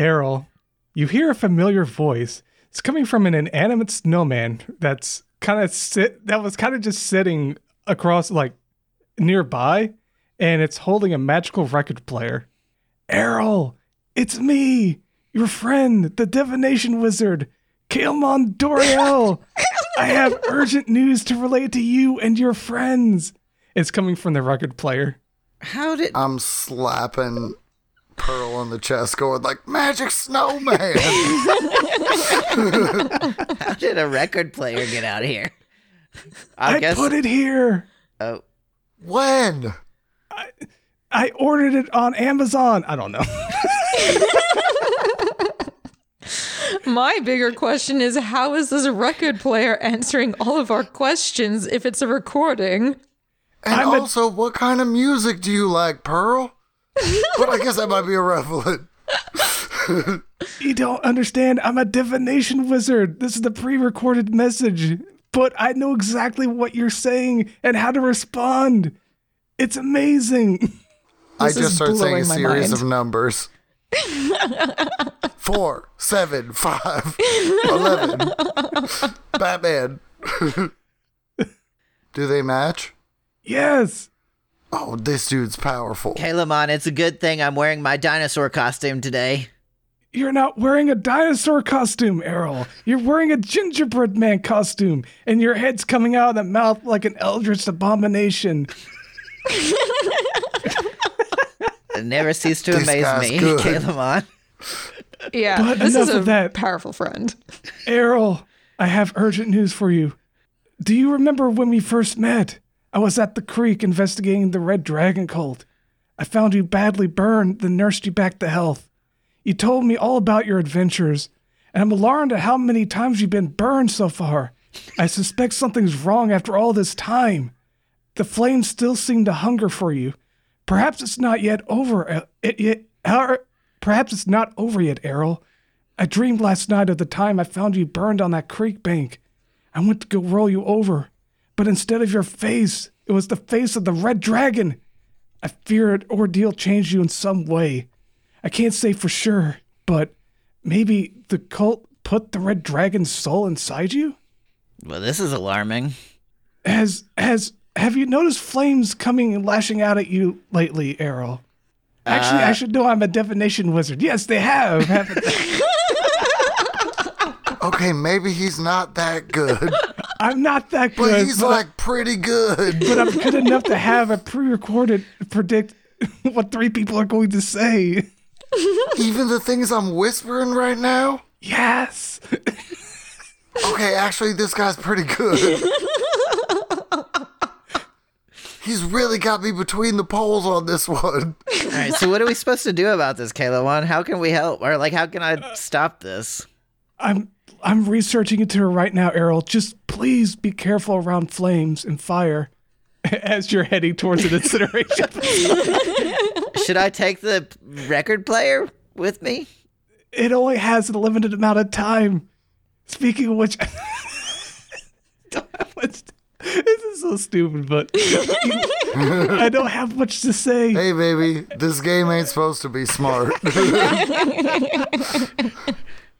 Errol, you hear a familiar voice. It's coming from an inanimate snowman that's kind of sit that was kind of just sitting across like nearby and it's holding a magical record player. Errol, it's me, your friend, the divination wizard, Kaelmon Doriel. I have urgent news to relate to you and your friends. It's coming from the record player. How did I'm slapping Pearl on the chest, going like, "Magic snowman!" how did a record player get out here? I, put it here. Oh, when? I ordered it on Amazon. I don't know. My bigger question is how is this record player answering all of our questions if it's a recording? And I'm a- also, what kind of music do you like, Pearl? But I guess I might be irrelevant. You don't understand. I'm a divination wizard. This is the pre recorded message. But I know exactly what you're saying and how to respond. It's amazing. I This just start saying a series mind. of numbers. Four, seven, five, eleven. Batman. do they match? Yes. Oh, this dude's powerful. Kalamon, it's a good thing I'm wearing my dinosaur costume today. You're not wearing a dinosaur costume, Errol. You're wearing a gingerbread man costume, and your head's coming out of the mouth like an eldritch abomination. It never ceased to This amaze me, good. Kalamon. Yeah, But this is a of that. powerful friend. Errol, I have urgent news for you. Do you remember when we first met? I was at the creek investigating the Red Dragon cult. I found you badly burned, then nursed you back to health. You told me all about your adventures, and I'm alarmed at how many times you've been burned so far. I suspect something's wrong after all this time. The flames still seem to hunger for you. Perhaps it's not yet over. uh, It, it, or perhaps it's not over yet, Errol. I dreamed last night of the time I found you burned on that creek bank. I went to go roll you over, but instead of your face, it was the face of the red dragon. I fear an ordeal changed you in some way. I can't say for sure, but maybe the cult put the red dragon's soul inside you? Well, this is alarming. Has has have you noticed flames coming and lashing out at you lately, Errol? Actually, I uh, should know I'm a divination wizard. Yes, they have, haven't they? Okay, maybe he's not that good, I'm not that good. but good. he's like pretty good. but I'm good enough to have a pre-recorded predict what three people are going to say. Even the things I'm whispering right now. Yes. Okay, actually, this guy's pretty good. He's really got me between the poles on this one. All right, so what are we supposed to do about this, Kayla? One, How can we help? Or, like, how can I stop this? I'm I'm researching into it right now, Errol. Just please be careful around flames and fire as you're heading towards an incineration. Should I take the record player with me? it only has a limited amount of time. Speaking of which, don't have much. This is so stupid, but I don't have much to say. Hey, baby, this game ain't supposed to be smart.